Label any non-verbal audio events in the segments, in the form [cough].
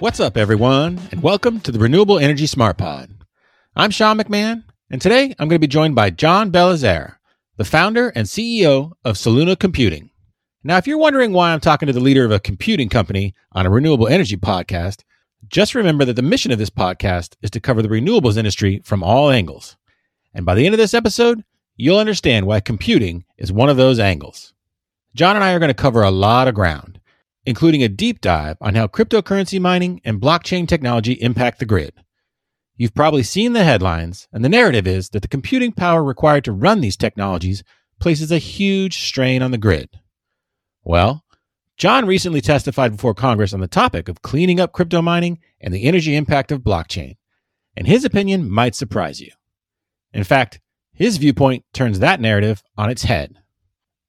What's up, everyone, and welcome to the Renewable Energy Smart Pod. I'm Sean McMahon, and today I'm going to be joined by John Belizaire, the founder and CEO of Soluna Computing. Now, if you're wondering why I'm talking to the leader of a computing company on a renewable energy podcast, just remember that the mission of this podcast is to cover the renewables industry from all angles. And by the end of this episode, you'll understand why computing is one of those angles. John and I are going to cover a lot of ground, including a deep dive on how cryptocurrency mining and blockchain technology impact the grid. You've probably seen the headlines, and the narrative is that the computing power required to run these technologies places a huge strain on the grid. Well, John recently testified before Congress on the topic of cleaning up crypto mining and the energy impact of blockchain, and his opinion might surprise you. In fact, his viewpoint turns that narrative on its head.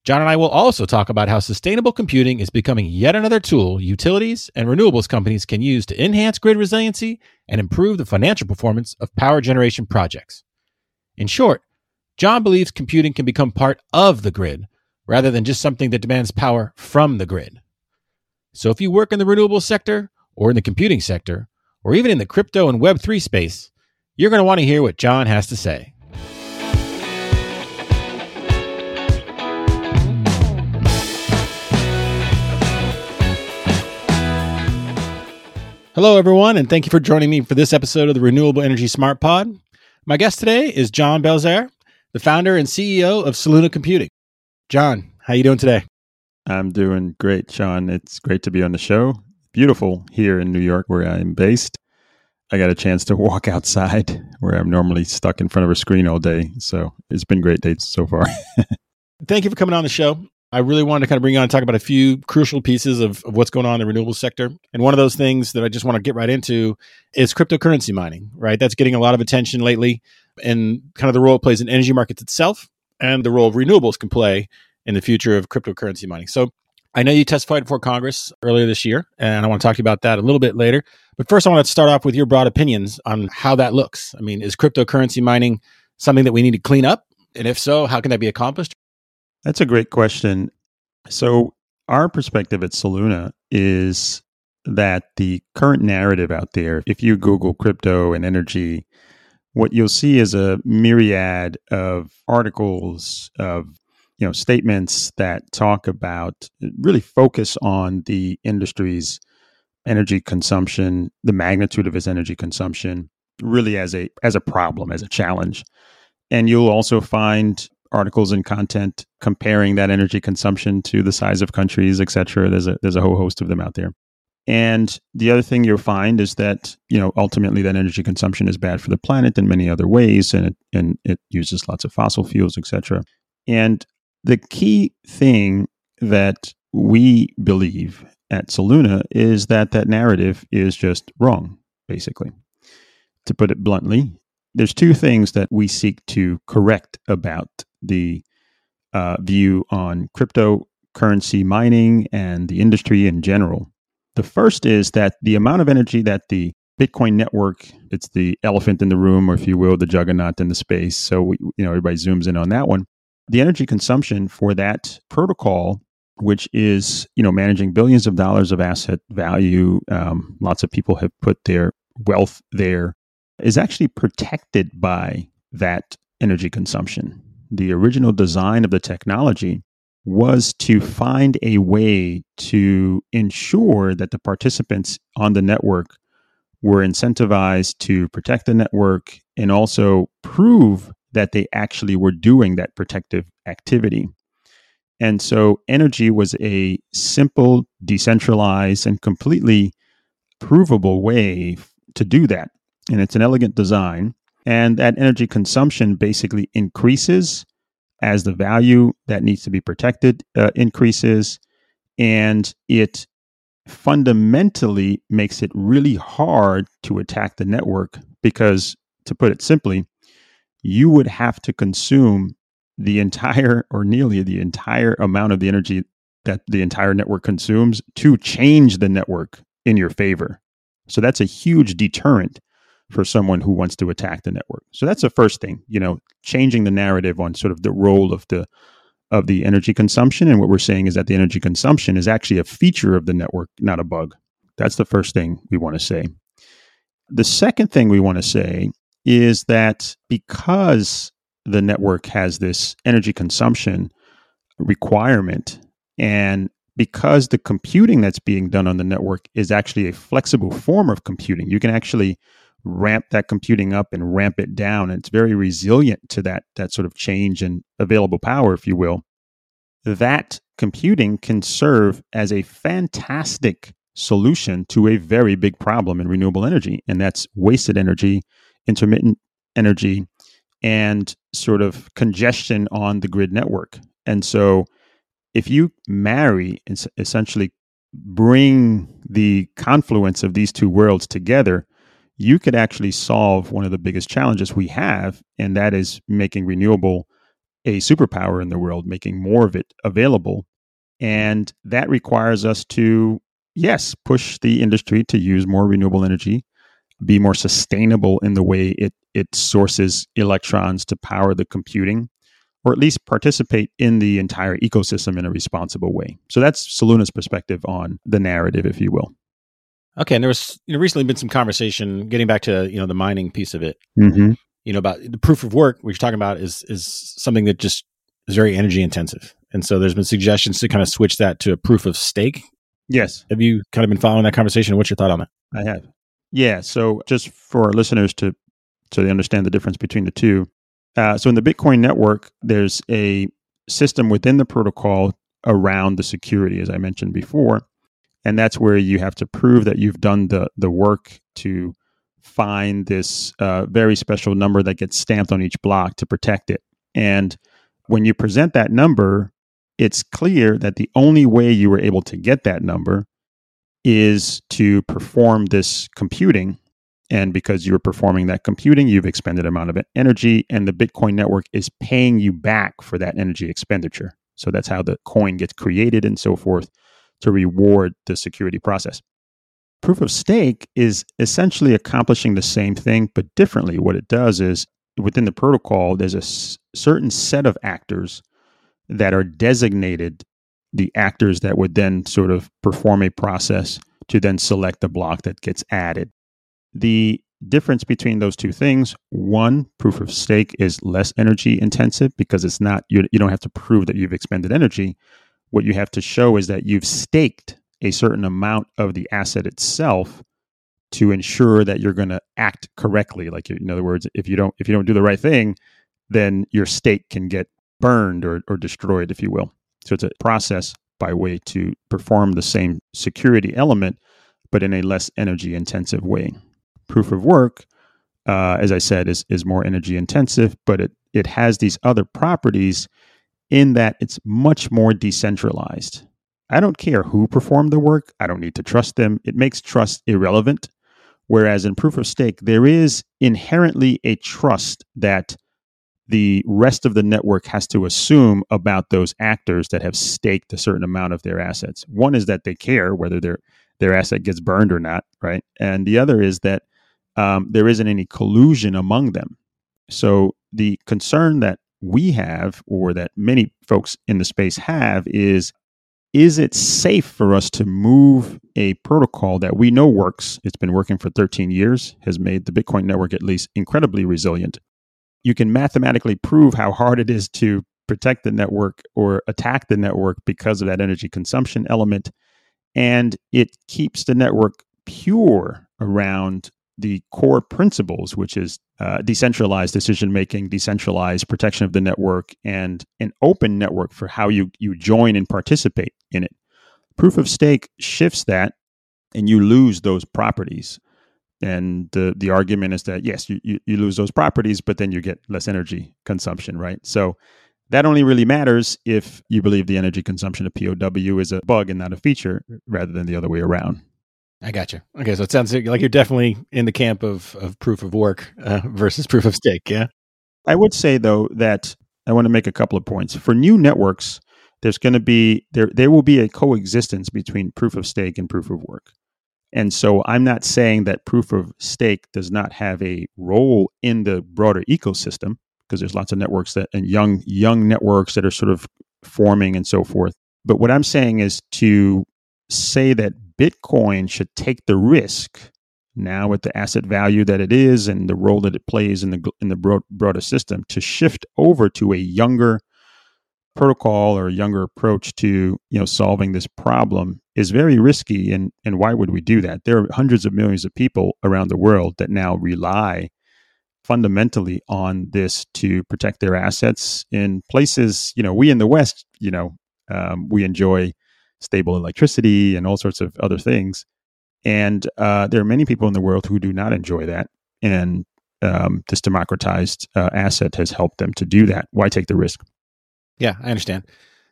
John and I will also talk about how sustainable computing is becoming yet another tool utilities and renewables companies can use to enhance grid resiliency and improve the financial performance of power generation projects. In short, John believes computing can become part of the grid rather than just something that demands power from the grid. So if you work in the renewable sector or in the computing sector, or even in the crypto and Web3 space, you're going to want to hear what John has to say. Hello, everyone, and thank you for joining me for this episode of the Renewable Energy Smart Pod. My guest today is John Belizaire, the founder and CEO of Soluna Computing. John, how are you doing today? I'm doing great, Sean. It's great to be on the show. Beautiful here in New York, where I'm based. I got a chance to walk outside where I'm normally stuck in front of a screen all day. So it's been great dates so far. [laughs] Thank you for coming on the show. I really wanted to kind of bring you on and talk about a few crucial pieces of, of what's going on in the renewable sector. And one of those things that I just want to get right into is cryptocurrency mining, right? That's getting a lot of attention lately and kind of the role it plays in energy markets itself and the role renewables can play in the future of cryptocurrency mining. So I know you testified before Congress earlier this year, and I want to talk to you about that a little bit later. But first, I want to start off with your broad opinions on how that looks. I mean, is cryptocurrency mining something that we need to clean up? And if so, how can that be accomplished? That's a great question. So, our perspective at Soluna is that the current narrative out there, if you Google crypto and energy, what you'll see is a myriad of articles, of you know, statements that talk about really focus on the industry's energy consumption, the magnitude of its energy consumption, really as a as a problem, as a challenge. And you'll also find articles and content comparing that energy consumption to the size of countries, et cetera. There's a there's a whole host of them out there. And the other thing you'll find is that you know ultimately that energy consumption is bad for the planet in many other ways, and it and it uses lots of fossil fuels, etc. And the key thing that we believe at Soluna is that that narrative is just wrong, basically. To put it bluntly, there's two things that we seek to correct about the uh, view on cryptocurrency mining and the industry in general. The first is that the amount of energy that the Bitcoin network, it's the elephant in the room, or if you will, the juggernaut in the space. So, we, you know, everybody zooms in on that one. The energy consumption for that protocol, which is, you know, managing billions of dollars of asset value, um, lots of people have put their wealth there, is actually protected by that energy consumption the original design of the technology was to find a way to ensure that the participants on the network were incentivized to protect the network and also prove that they actually were doing that protective activity. And so energy was a simple, decentralized, and completely provable way to do that. And it's an elegant design. And that energy consumption basically increases as the value that needs to be protected uh, increases. And it fundamentally makes it really hard to attack the network because, to put it simply, you would have to consume the entire [laughs] or nearly the entire amount of the energy that the entire network consumes to change the network in your favor. So that's a huge deterrent for someone who wants to attack the network. So that's the first thing, you know, changing the narrative on sort of the role of the of the energy consumption and what we're saying is that the energy consumption is actually a feature of the network, not a bug. That's the first thing we want to say. The second thing we want to say is that because the network has this energy consumption requirement and because the computing that's being done on the network is actually a flexible form of computing, you can actually ramp that computing up and ramp it down. And it's very resilient to that, that sort of change in available power, if you will. That computing can serve as a fantastic solution to a very big problem in renewable energy, and that's wasted energy, intermittent energy, and sort of congestion on the grid network. And so if you marry and essentially bring the confluence of these two worlds together, you could actually solve one of the biggest challenges we have, and that is making renewable a superpower in the world, making more of it available. And that requires us to, yes, push the industry to use more renewable energy, be more sustainable in the way it, it sources electrons to power the computing, or at least participate in the entire ecosystem in a responsible way. So that's Soluna's perspective on the narrative, if you will. Okay, and there was you know, recently been some conversation getting back to you know the mining piece of it. Mm-hmm. You know about the proof of work, which you're talking about, is is something that just is very energy intensive, and so there's been suggestions to kind of switch that to a proof of stake. Yes, have you kind of been following that conversation? What's your thought on that? I have. Yeah, so just for our listeners to so they understand the difference between the two, uh, so in the Bitcoin network, there's a system within the protocol around the security, as I mentioned before, and that's where you have to prove that you've done the the work to find this uh, very special number that gets stamped on each block to protect it. And when you present that number, it's clear that the only way you were able to get that number is to perform this computing and because you're performing that computing, you've expended amount of energy, and the Bitcoin network is paying you back for that energy expenditure. So that's how the coin gets created and so forth to reward the security process. Proof of stake is essentially accomplishing the same thing, but differently. What it does is within the protocol, there's a s- certain set of actors that are designated the actors that would then sort of perform a process to then select the block that gets added. The difference between those two things one, proof of stake is less energy intensive because it's not, you, you don't have to prove that you've expended energy. What you have to show is that you've staked a certain amount of the asset itself to ensure that you're going to act correctly. Like in other words if you don't if you don't do the right thing then your stake can get burned or, or destroyed if you will. So it's a process by way to perform the same security element but in a less energy intensive way. Proof of work, uh, as I said, is is more energy intensive, but it it has these other properties in that it's much more decentralized. I don't care who performed the work. I don't need to trust them. It makes trust irrelevant. Whereas in proof of stake, there is inherently a trust that the rest of the network has to assume about those actors that have staked a certain amount of their assets. One is that they care whether their their asset gets burned or not, right? And the other is that um, there isn't any collusion among them. So the concern that we have, or that many folks in the space have, is is it safe for us to move a protocol that we know works? It's been working for 13 years, has made the Bitcoin network at least incredibly resilient. You can mathematically prove how hard it is to protect the network or attack the network because of that energy consumption element. And it keeps the network pure around the core principles, which is uh, decentralized decision making, decentralized protection of the network, and an open network for how you, you join and participate in it. Proof of stake shifts that, and you lose those properties. And the, the argument is that, yes, you, you, you lose those properties, but then you get less energy consumption, right? So that only really matters if you believe the energy consumption of POW is a bug and not a feature rather than the other way around. I got you. Okay, so it sounds like you're definitely in the camp of of proof of work uh, [laughs] versus proof of stake. Yeah, I would say though that I want to make a couple of points for new networks. There's going to be there there will be a coexistence between proof of stake and proof of work. And so I'm not saying that proof of stake does not have a role in the broader ecosystem because there's lots of networks that and young young networks that are sort of forming and so forth. But what I'm saying is to say that Bitcoin should take the risk now with the asset value that it is and the role that it plays in the in the broad, broader system to shift over to a younger protocol or a younger approach to you know solving this problem is very risky. And and why would we do that? There are hundreds of millions of people around the world that now rely fundamentally on this to protect their assets in places you know we in the west you know um, we enjoy stable electricity and all sorts of other things and uh, there are many people in the world who do not enjoy that and um, this democratized uh, asset has helped them to do that why take the risk yeah, I understand.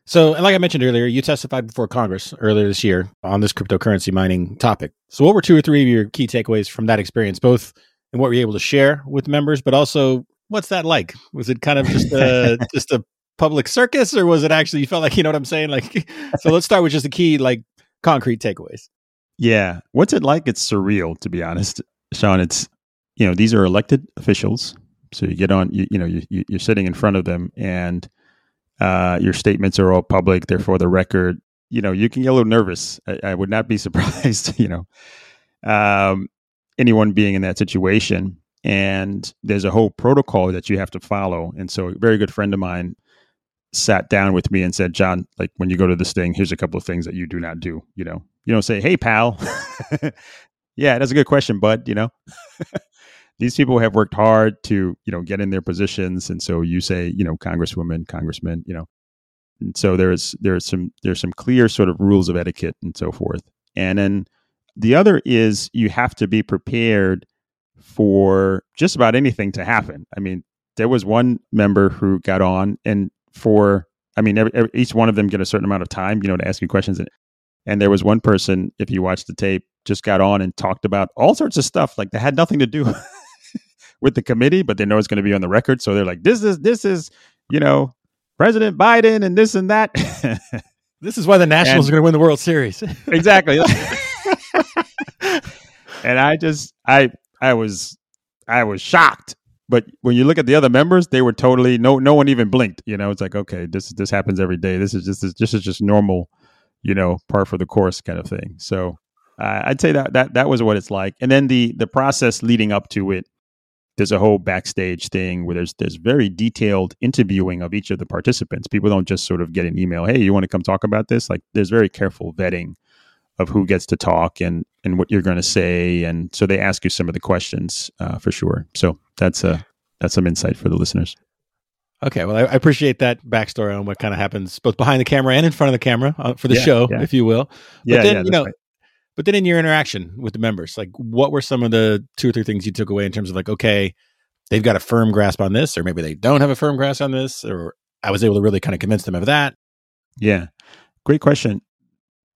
So, and like I mentioned earlier, you testified before Congress earlier this year on this cryptocurrency mining topic. So, what were two or three of your key takeaways from that experience, both in what were you able to share with members, but also what's that like? Was it kind of just a [laughs] just a public circus, or was it actually you felt like you know what I'm saying? Like, [laughs] so let's start with just the key, like concrete takeaways. Yeah, what's it like? It's surreal, to be honest, Sean. It's you know these are elected officials, so you get on, you, you know, you, you're sitting in front of them and uh, your statements are all public, they're for the record. You know, you can get a little nervous. I, I would not be [laughs] surprised, you know, um, anyone being in that situation. And there's a whole protocol that you have to follow. And so, a very good friend of mine sat down with me and said, John, like when you go to this thing, here's a couple of things that you do not do. You know, you don't say, hey, pal. [laughs] yeah, that's a good question, bud. You know, [laughs] these people have worked hard to you know get in their positions and so you say you know congresswoman congressman you know and so there's there's some there's some clear sort of rules of etiquette and so forth and then the other is you have to be prepared for just about anything to happen i mean there was one member who got on and for i mean every, every, each one of them get a certain amount of time you know to ask you questions and, and there was one person if you watch the tape just got on and talked about all sorts of stuff like that had nothing to do [laughs] with the committee, but they know it's going to be on the record. So they're like, this is, this is, you know, President Biden and this and that. [laughs] this is why the Nationals and, are going to win the World Series. [laughs] exactly. and I just, I, I was, I was shocked. But when you look at the other members, they were totally no, no one even blinked. You know, it's like okay, this this happens every day. This is just this, this is just normal, you know, par for the course kind of thing. So uh, I'd say that that that was what it's like. And then the the process leading up to it there's a whole backstage thing where there's there's very detailed interviewing of each of the participants. People don't just sort of get an email, "Hey, you want to come talk about this?" Like there's very careful vetting of who gets to talk and and what you're going to say, and so they ask you some of the questions uh, for sure. So that's a that's some insight for the listeners. Okay, well, I, I appreciate that backstory on what kind of happens both behind the camera and in front of the camera uh, for the yeah, show, yeah. if you will. But yeah, then, yeah, you know, right. But then in your interaction with the members, like what were some of the two or three things you took away in terms of like, okay, they've got a firm grasp on this, or maybe they don't have a firm grasp on this, or I was able to really kind of convince them of that? Yeah. Great question.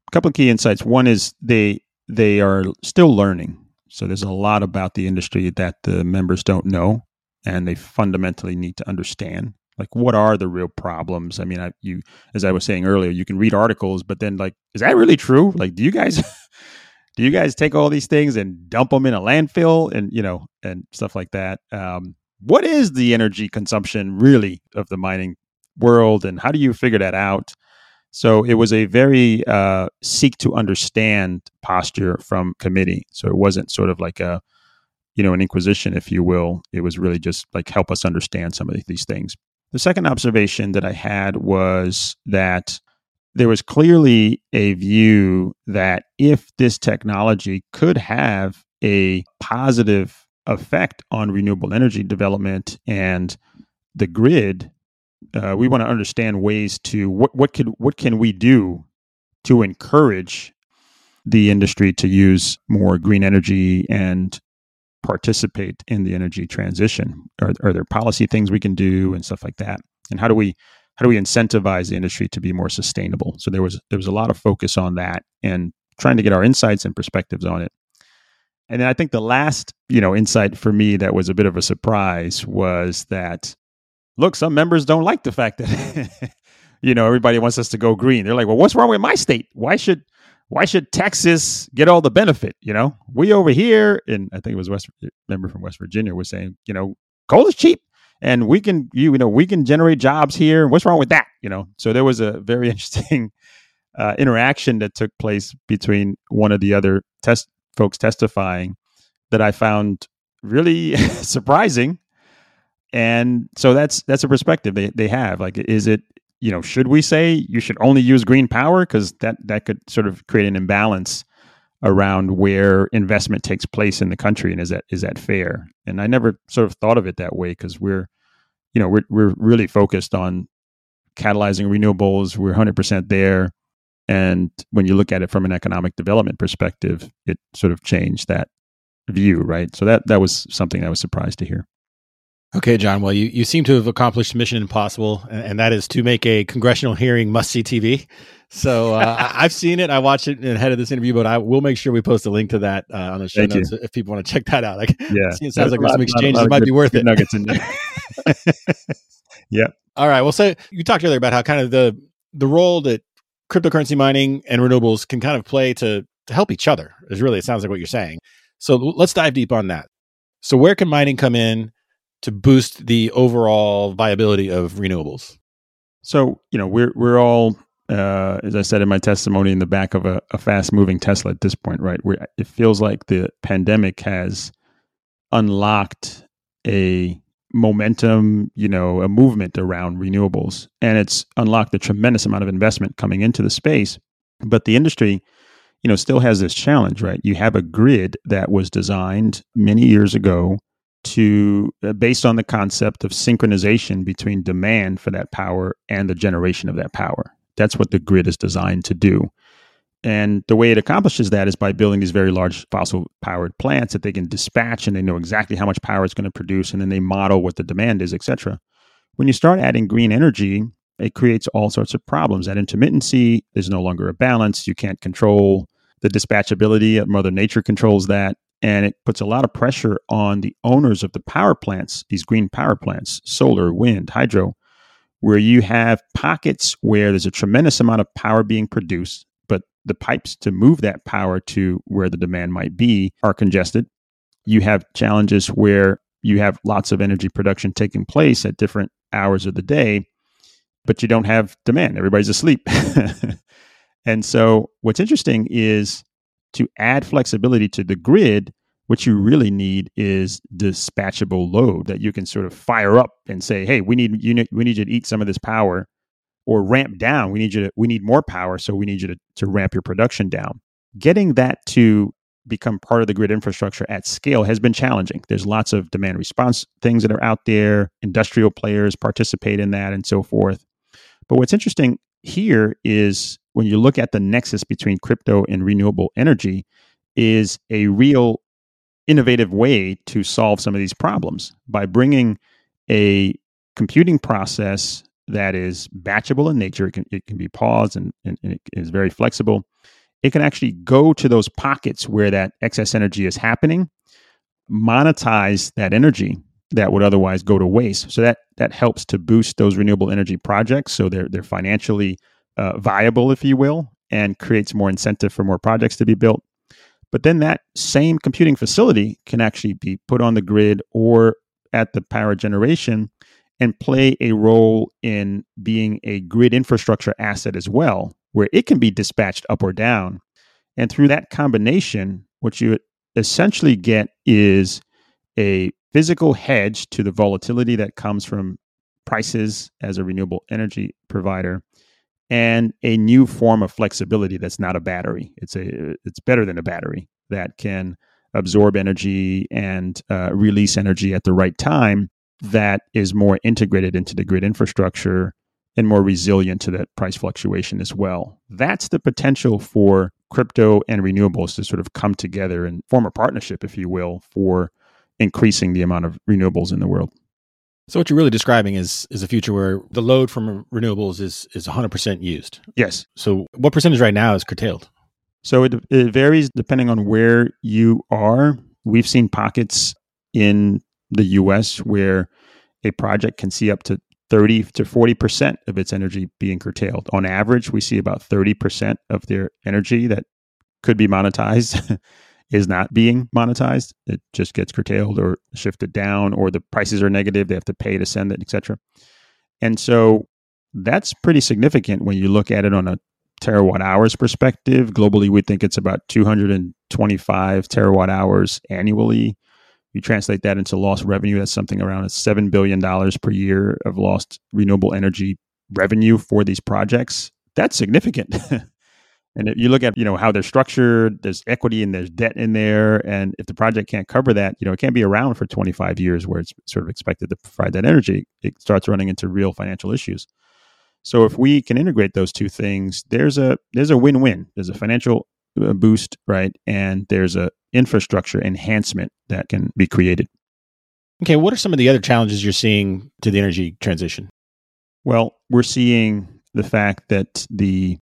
A couple of key insights. One is they they are still learning. So there's a lot about the industry that the members don't know and they fundamentally need to understand. Like what are the real problems? I mean I, you as i was saying earlier you can read articles but then like is that really true? Like do you guys [laughs] do you guys take all these things and dump them in a landfill and you know and stuff like that? Um, what is the energy consumption really of the mining world and how do you figure that out so it was a very uh, seek to understand posture from committee. So it wasn't sort of like a you know an inquisition if you will. It was really just like help us understand some of these things. The second observation that I had was that there was clearly a view that if this technology could have a positive effect on renewable energy development and the grid, uh, we want to understand ways to what what could what can we do to encourage the industry to use more green energy and participate in the energy transition? Are, are there policy things we can do and stuff like that? And how do we how do we incentivize the industry to be more sustainable? So there was there was a lot of focus on that and trying to get our insights and perspectives on it. And then I think the last, you know, insight for me that was a bit of a surprise was that look, some members don't like the fact that [laughs] you know everybody wants us to go green. They're like, "Well, what's wrong with my state? Why should why should Texas get all the benefit? You know, we over here, and I think it was West member from West Virginia was saying, you know, coal is cheap, and we can you, know we can generate jobs here. What's wrong with that? You know, so there was a very [laughs] interesting uh, interaction that took place between one of the other test folks testifying that I found really [laughs] surprising. And so that's that's a perspective they, they have. Like, is it you know should we say you should only use green power because that that could sort of create an imbalance around where investment takes place in the country and is that is that fair? And I never sort of thought of it that way because we're you know we're we're really focused on catalyzing renewables. We're 100% there. And when you look at it from an economic development perspective, it sort of changed that view, right? So that that was something I was surprised to hear. Okay, John. Well, you, you seem to have accomplished mission impossible, and, and that is to make a congressional hearing must see TV. So uh, [laughs] I've seen it. I watched it ahead of this interview, but I will make sure we post a link to that uh, on the show Thank notes you. if people want to check that out. Like, Yeah, [laughs] it sounds like there's some exchanges lot might good- be worth it. Nuggets in there. [laughs] yeah. All right. Well, so you talked earlier about how kind of the the role that cryptocurrency mining and renewables can kind of play to to help each other. Is really it sounds like what you're saying. So let's dive deep on that. So where can mining come in to boost the overall viability of renewables? So you know we're we're all, uh, as I said in my testimony, in the back of a, a fast moving Tesla at this point, right? Where it feels like the pandemic has unlocked a momentum, you know, a movement around renewables, and it's unlocked a tremendous amount of investment coming into the space. But the industry, you know, still has this challenge, right? You have a grid that was designed many years ago to uh, based on the concept of synchronization between demand for that power and the generation of that power. That's what the grid is designed to do. And the way it accomplishes that is by building these very large fossil powered plants that they can dispatch and they know exactly how much power it's going to produce and then they model what the demand is, etc. When you start adding green energy, it creates all sorts of problems. That intermittency, there's no longer a balance. You can't control the dispatchability. Mother Nature controls that. And it puts a lot of pressure on the owners of the power plants, these green power plants, solar, wind, hydro, where you have pockets where there's a tremendous amount of power being produced, but the pipes to move that power to where the demand might be are congested. You have challenges where you have lots of energy production taking place at different hours of the day, but you don't have demand. Everybody's asleep. [laughs] and so, what's interesting is to add flexibility to the grid, what you really need is dispatchable load that you can sort of fire up and say, "Hey, we need you need, we need you to eat some of this power, or ramp down. We need you to we need more power, so we need you to to ramp your production down." Getting that to become part of the grid infrastructure at scale has been challenging. There's lots of demand response things that are out there. Industrial players participate in that, and so forth. But what's interesting here is when you look at the nexus between crypto and renewable energy is a real innovative way to solve some of these problems by bringing a computing process that is batchable in nature. It can, it can be paused and, and, and it is very flexible. It can actually go to those pockets where that excess energy is happening, monetize that energy that would otherwise go to waste. So that that helps to boost those renewable energy projects. So they're they're financially uh, viable, if you will, and creates more incentive for more projects to be built. But then that same computing facility can actually be put on the grid or at the power generation and play a role in being a grid infrastructure asset as well, where it can be dispatched up or down. And through that combination, what you essentially get is a physical hedge to the volatility that comes from prices as a renewable energy provider and a new form of flexibility that's not a battery. It's a it's better than a battery that can absorb energy and uh, release energy at the right time. That is more integrated into the grid infrastructure and more resilient to that price fluctuation as well. That's the potential for crypto and renewables to sort of come together and form a partnership, if you will, for increasing the amount of renewables in the world. So what you're really describing is is a future where the load from renewables is is 100% used. Yes. So what percentage right now is curtailed? So it, it varies depending on where you are. We've seen pockets in the US where a project can see up to 30 to 40% of its energy being curtailed. On average, we see about 30% of their energy that could be monetized [laughs] is not being monetized. It just gets curtailed or shifted down, or the prices are negative. They have to pay to send it, etc. And so that's pretty significant when you look at it on a terawatt hours perspective, globally, we think it's about 225 terawatt hours annually. You translate that into lost revenue, that's something around $7 billion per year of lost renewable energy revenue for these projects. That's significant. [laughs] and if you look at, you know, how they're structured, there's equity and there's debt in there. And if the project can't cover that, you know, it can't be around for 25 years where it's sort of expected to provide that energy. It starts running into real financial issues. So if we can integrate those two things, there's a there's a win-win. There's a financial uh, boost, right? And there's a infrastructure enhancement that can be created. Okay, what are some of the other challenges you're seeing to the energy transition? Well, we're seeing the fact that the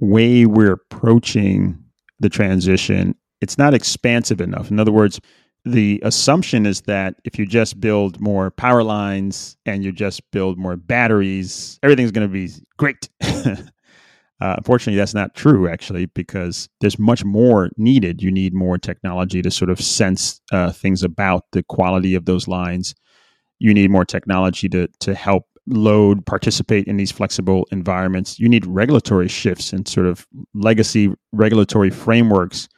way we're approaching the transition, it's not expansive enough. In other words, the assumption is that if you just build more power lines and you just build more batteries, everything's going to be great. [laughs] uh, unfortunately, that's not true, actually, because there's much more needed. You need more technology to sort of sense uh, things about the quality of those lines. You need more technology to, to help load participate in these flexible environments. You need regulatory shifts and sort of legacy regulatory frameworks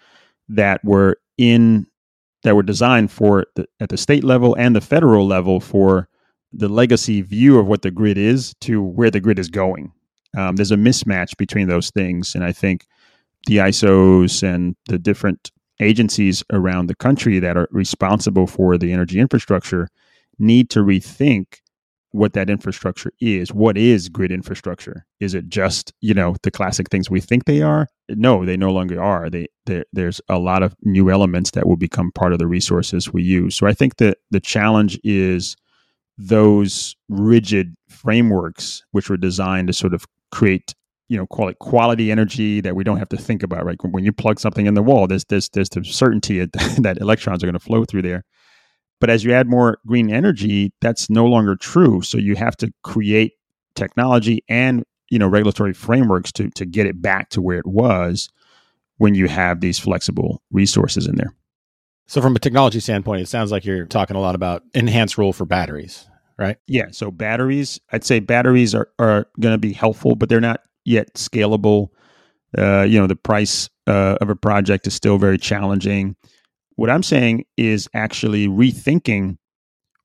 that were in that were designed for the, at the state level and the federal level for the legacy view of what the grid is to where the grid is going. Um, there's a mismatch between those things, and I think the ISOs and the different agencies around the country that are responsible for the energy infrastructure need to rethink what that infrastructure is. What is grid infrastructure? Is it just you know the classic things we think they are? No, they no longer are. They, they there's a lot of new elements that will become part of the resources we use. So I think that the challenge is those rigid frameworks which were designed to sort of create you know call it quality energy that we don't have to think about right when you plug something in the wall there's there's there's the certainty [laughs] that electrons are going to flow through there but as you add more green energy, that's no longer true. So you have to create technology and you know regulatory frameworks to to get it back to where it was when you have these flexible resources in there. So from a technology standpoint, it sounds like you're talking a lot about enhanced role for batteries, right? Yeah. So batteries, I'd say batteries are, are going to be helpful, but they're not yet scalable. Uh, you know, the price uh, of a project is still very challenging. What I'm saying is actually rethinking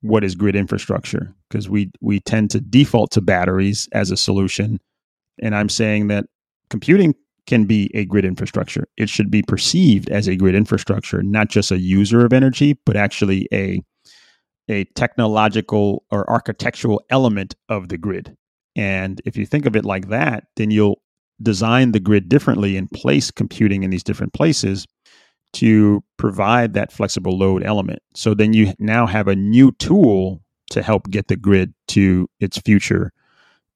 what is grid infrastructure because we we tend to default to batteries as a solution and I'm saying that computing can be a grid infrastructure. It should be perceived as a grid infrastructure, not just a user of energy, but actually a a technological or architectural element of the grid. And if you think of it like that, then you'll design the grid differently and place computing in these different places to provide that flexible load element. So then you now have a new tool to help get the grid to its future.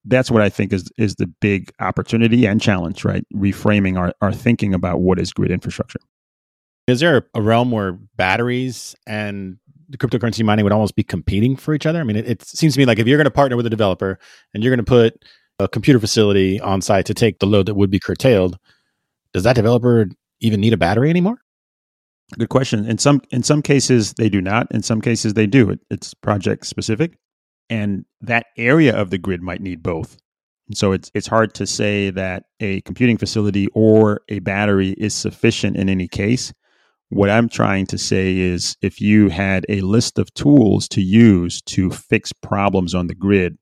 That's what I think is is the big opportunity and challenge, right? Reframing our, our thinking about what is grid infrastructure. Is there a realm where batteries and the cryptocurrency mining would almost be competing for each other? I mean, it, it seems to me like if you're going to partner with a developer and you're going to put a computer facility on site to take the load that would be curtailed, does that developer even need a battery anymore? Good question. In some in some cases they do not. In some cases they do. It, it's project specific, and that area of the grid might need both. And so it's it's hard to say that a computing facility or a battery is sufficient in any case. What I'm trying to say is if you had a list of tools to use to fix problems on the grid,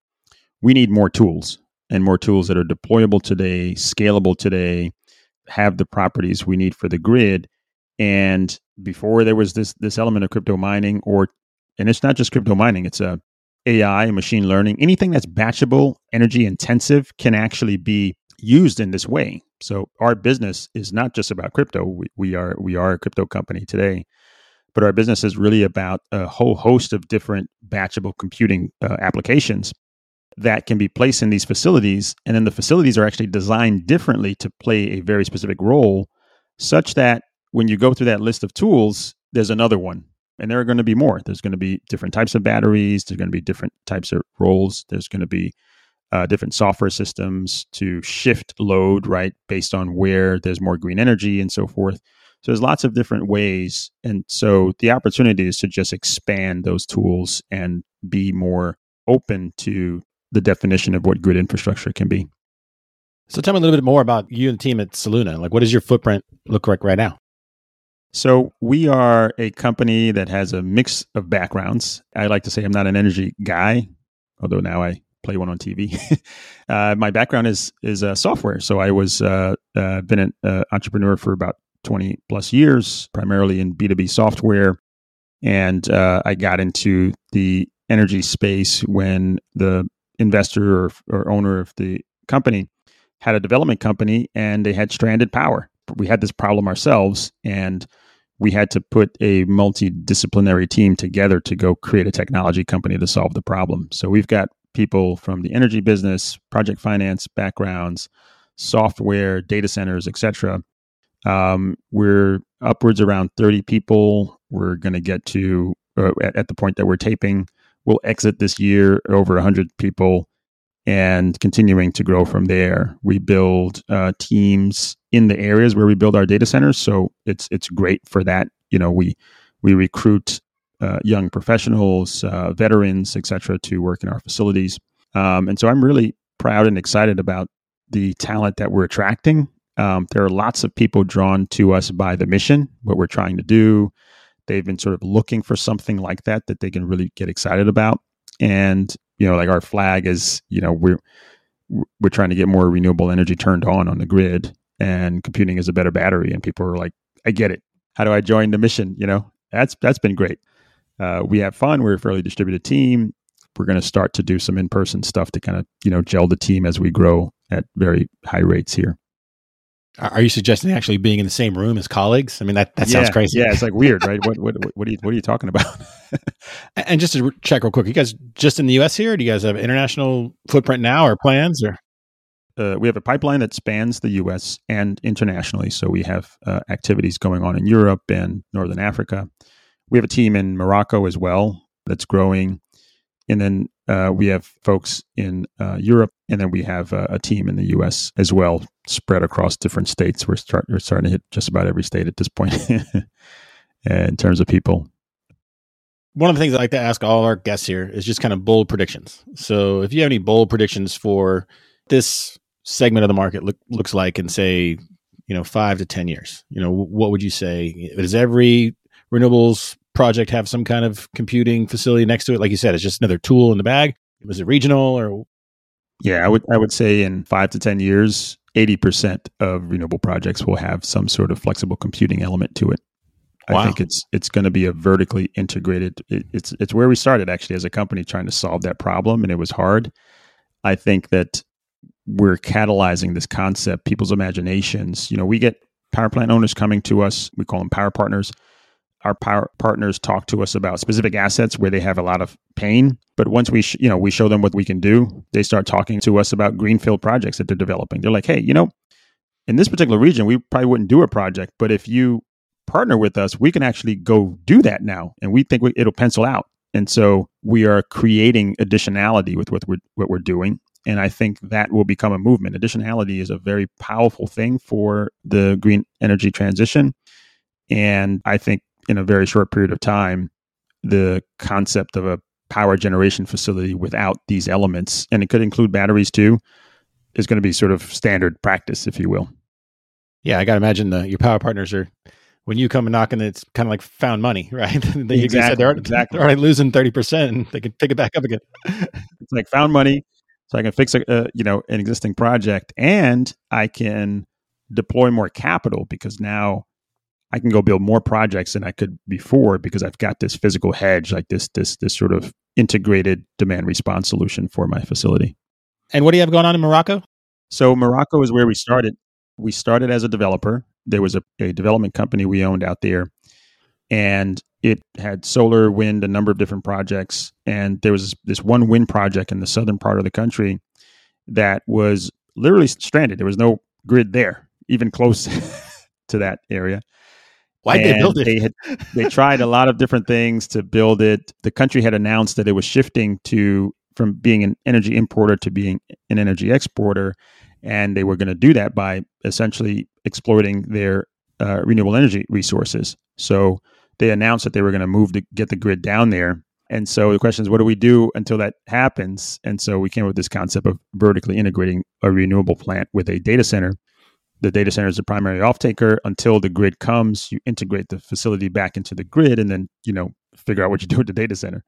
we need more tools and more tools that are deployable today, scalable today, have the properties we need for the grid and before there was this this element of crypto mining, or and it's not just crypto mining; it's a AI, and machine learning, anything that's batchable, energy intensive can actually be used in this way. So our business is not just about crypto. We, we are we are a crypto company today, but our business is really about a whole host of different batchable computing uh, applications that can be placed in these facilities, and then the facilities are actually designed differently to play a very specific role, such that when you go through that list of tools, there's another one. And there are going to be more. There's going to be different types of batteries. There's going to be different types of roles. There's going to be uh, different software systems to shift load, right, based on where there's more green energy and so forth. So there's lots of different ways. And so the opportunity is to just expand those tools and be more open to the definition of what grid infrastructure can be. So tell me a little bit more about you and the team at Soluna. Like, what does your footprint look like right now? So we are a company that has a mix of backgrounds. I like to say I'm not an energy guy, although now I play one on TV. [laughs] uh, my background is is uh, software. So I was uh, uh been an uh, entrepreneur for about 20 plus years, primarily in B2B software. And uh, I got into the energy space when the investor or, or owner of the company had a development company and they had stranded power. We had this problem ourselves and we had to put a multidisciplinary team together to go create a technology company to solve the problem. So we've got people from the energy business, project finance backgrounds, software, data centers, etc. Um, we're upwards around 30 people. We're going to get to uh, at, at the point that we're taping. We'll exit this year over 100 people and continuing to grow from there. We build uh, teams in the areas where we build our data centers, so it's it's great for that. You know, we we recruit uh, young professionals, uh, veterans, etc., to work in our facilities, um, and so I'm really proud and excited about the talent that we're attracting. Um, there are lots of people drawn to us by the mission, what we're trying to do. They've been sort of looking for something like that that they can really get excited about. And you know, like our flag is, you know, we're we're trying to get more renewable energy turned on on the grid, and computing is a better battery. And people are like, I get it. How do I join the mission? You know, that's that's been great. Uh, we have fun. We're a fairly distributed team. We're going to start to do some in person stuff to kind of you know gel the team as we grow at very high rates here. Are you suggesting actually being in the same room as colleagues? I mean, that, that yeah, sounds crazy. Yeah, it's like weird, right? [laughs] what, what, what, are you, what are you talking about? [laughs] and just to check real quick, you guys just in the U.S. here? do you guys have international footprint now or plans? Or uh, we have a pipeline that spans the U.S. and internationally. So we have uh, activities going on in Europe and Northern Africa. We have a team in Morocco as well that's growing. And then uh, we have folks in uh, Europe, and then we have uh, a team in the U.S. as well, spread across different states. We're, start, we're starting to hit just about every state at this point [laughs] in terms of people. One of the things I like to ask all our guests here is just kind of bold predictions. So, if you have any bold predictions for this segment of the market look, looks like in say, you know, five to ten years, you know, what would you say? Is every renewables project have some kind of computing facility next to it? Like you said, it's just another tool in the bag. Was it regional or? Yeah, I would I would say in five to ten years, eighty percent of renewable projects will have some sort of flexible computing element to it. Wow. I think it's it's going to be a vertically integrated. It, it's it's where we started actually as a company trying to solve that problem, and it was hard. I think that we're catalyzing this concept, people's imaginations. You know, we get power plant owners coming to us. We call them power partners our power partners talk to us about specific assets where they have a lot of pain. But once we, sh- you know, we show them what we can do, they start talking to us about greenfield projects that they're developing. They're like, hey, you know, in this particular region, we probably wouldn't do a project, but if you partner with us, we can actually go do that now, and we think we, it'll pencil out. And so we are creating additionality with what we're what we're doing. And I think that will become a movement. Additionality is a very powerful thing for the green energy transition. And I think in a very short period of time the concept of a power generation facility without these elements, and it could include batteries too, is going to be sort of standard practice, if you will. Yeah, I got to imagine the, your power partners are when you come and knocking, it's kind of like found money, [laughs] right? they, exactly, they're, exactly. they're already losing thirty percent, and they can pick it back up again. [laughs] it's like found money, so I can fix a, uh, you know an existing project, and I can deploy more capital because now I can go build more projects than I could before because I've got this physical hedge, like this this this sort of integrated demand response solution for my facility. And what do you have going on in Morocco? So Morocco is where we started. We started as a developer. There was a, a development company we owned out there, and it had solar, wind, a number of different projects. And there was this one wind project in the southern part of the country that was literally stranded. There was no grid there, even close [laughs] to that area. Why they build it? They had they tried a lot of different things to build it. The country had announced that it was shifting to from being an energy importer to being an energy exporter, and they were going to do that by essentially exploiting their uh, renewable energy resources. So they announced that they were going to move to get the grid down there, And so the question is, what do we do until that happens? And so we came up with this concept of vertically integrating a renewable plant with a data center. The data center is the primary off taker until the grid comes. You integrate the facility back into the grid, and then you know figure out what you do with the data center.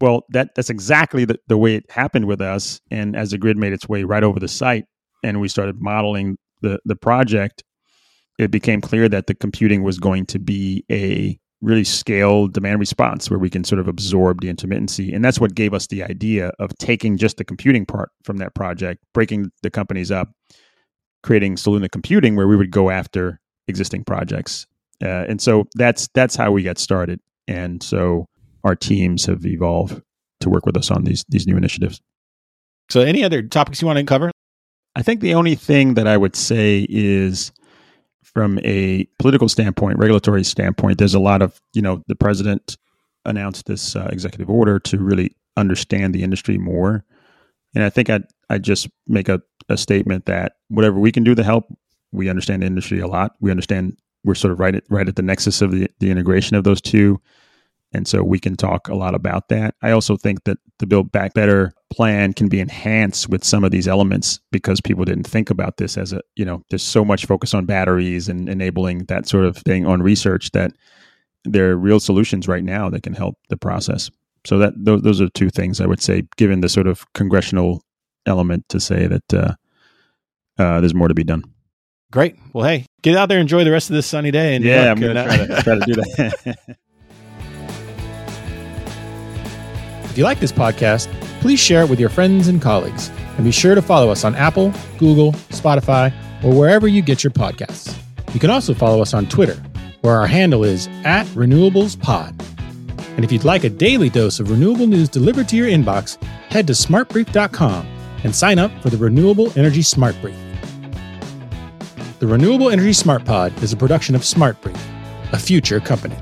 Well, that that's exactly the, the way it happened with us. And as the grid made its way right over the site, and we started modeling the the project, it became clear that the computing was going to be a really scaled demand response where we can sort of absorb the intermittency. And that's what gave us the idea of taking just the computing part from that project, breaking the companies up, creating Soluna Computing, where we would go after existing projects. Uh, and so that's that's how we got started. And so our teams have evolved to work with us on these these new initiatives. So, any other topics you want to cover? I think the only thing that I would say is from a political standpoint, regulatory standpoint, there's a lot of, you know, the president announced this uh, executive order to really understand the industry more. And I think I'd, I'd just make a, a statement that whatever we can do to help, we understand the industry a lot. We understand we're sort of right at, right at the nexus of the, the integration of those two. And so we can talk a lot about that. I also think that the Build Back Better plan can be enhanced with some of these elements because people didn't think about this as a, you know, there's so much focus on batteries and enabling that sort of thing on research that there are real solutions right now that can help the process. So that those, those are two things I would say, given the sort of congressional element, to say that uh, uh, there's more to be done. Great. Well, hey, get out there, and enjoy the rest of this sunny day, and yeah, I'm going to try to try to do that. [laughs] [laughs] If you like this podcast, please share it with your friends and colleagues. And be sure to follow us on Apple, Google, Spotify, or wherever you get your podcasts. You can also follow us on Twitter, where our handle is at RenewablesPod. And if you'd like a daily dose of renewable news delivered to your inbox, head to smartbrief.com and sign up for the Renewable Energy Smart Brief. The Renewable Energy Smart Pod is a production of Smart Brief, a future company.